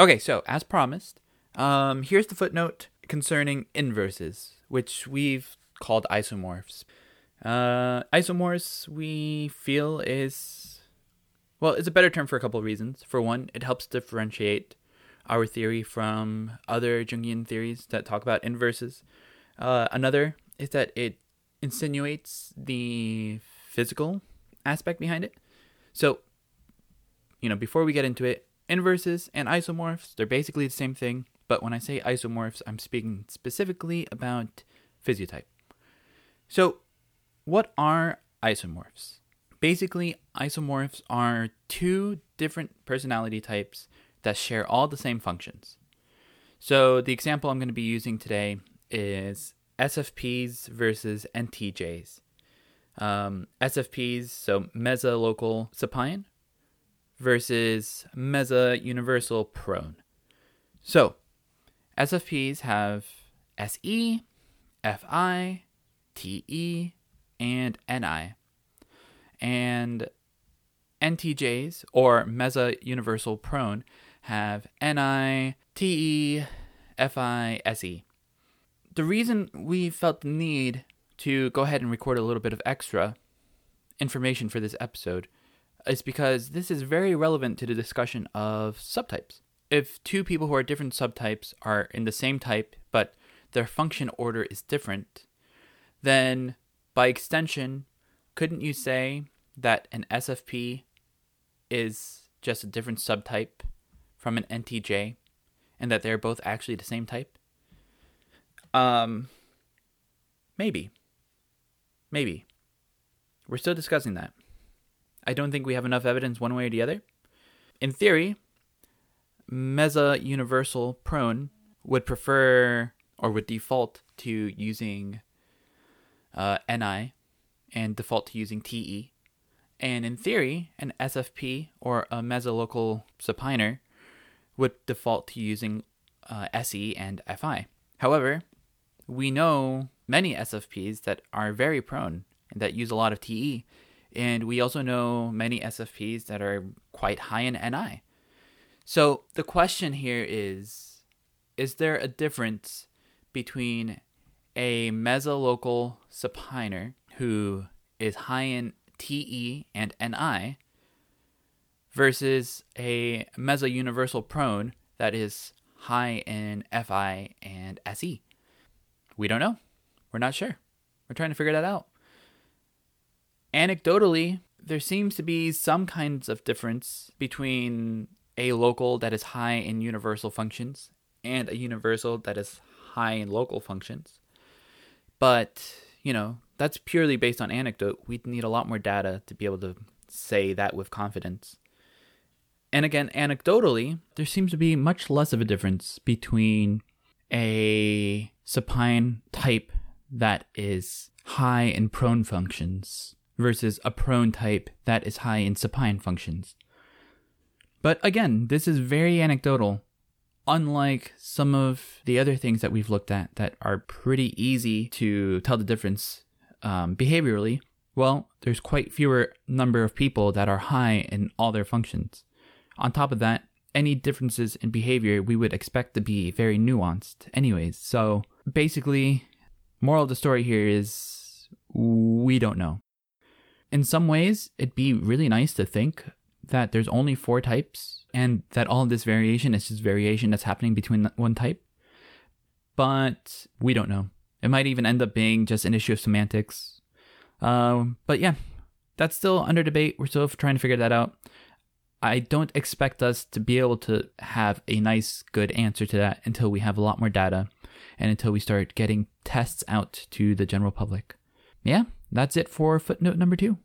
Okay, so as promised, um, here's the footnote concerning inverses, which we've called isomorphs. Uh, isomorphs we feel is well, it's a better term for a couple of reasons. For one, it helps differentiate our theory from other Jungian theories that talk about inverses. Uh, another is that it insinuates the physical aspect behind it. So, you know, before we get into it, inverses and isomorphs, they're basically the same thing. But when I say isomorphs, I'm speaking specifically about physiotype. So, what are isomorphs? Basically, isomorphs are two different personality types that share all the same functions. So, the example I'm going to be using today is SFPs versus NTJs. Um, SFPs, so mesolocal supine, versus mesa universal prone. So, SFPs have SE, FI, TE, and NI. And NTJs, or mesa universal prone, have NI, TE, FI, SE. The reason we felt the need to go ahead and record a little bit of extra information for this episode is because this is very relevant to the discussion of subtypes. If two people who are different subtypes are in the same type, but their function order is different, then by extension, couldn't you say that an SFP is just a different subtype from an NTJ and that they're both actually the same type? Um, maybe. Maybe. We're still discussing that. I don't think we have enough evidence one way or the other. In theory, Mesa Universal Prone would prefer or would default to using uh, NI and default to using TE. And in theory, an SFP or a mesolocal supiner would default to using uh, SE and FI. However, we know many SFPs that are very prone and that use a lot of TE and we also know many SFPs that are quite high in NI. So the question here is Is there a difference between a mesolocal supiner who is high in TE and NI versus a meso-universal prone that is high in FI and SE? We don't know. We're not sure. We're trying to figure that out anecdotally, there seems to be some kinds of difference between a local that is high in universal functions and a universal that is high in local functions. But, you know, that's purely based on anecdote. We'd need a lot more data to be able to say that with confidence. And again, anecdotally, there seems to be much less of a difference between a supine type that is high in prone functions versus a prone type that is high in supine functions. But again, this is very anecdotal, unlike some of the other things that we've looked at that are pretty easy to tell the difference um, behaviorally. Well, there's quite fewer number of people that are high in all their functions. On top of that, any differences in behavior we would expect to be very nuanced, anyways. So basically, moral of the story here is we don't know in some ways, it'd be really nice to think that there's only four types and that all of this variation is just variation that's happening between one type. But we don't know. It might even end up being just an issue of semantics. Uh, but yeah, that's still under debate. We're still trying to figure that out. I don't expect us to be able to have a nice, good answer to that until we have a lot more data and until we start getting tests out to the general public. Yeah, that's it for footnote number two.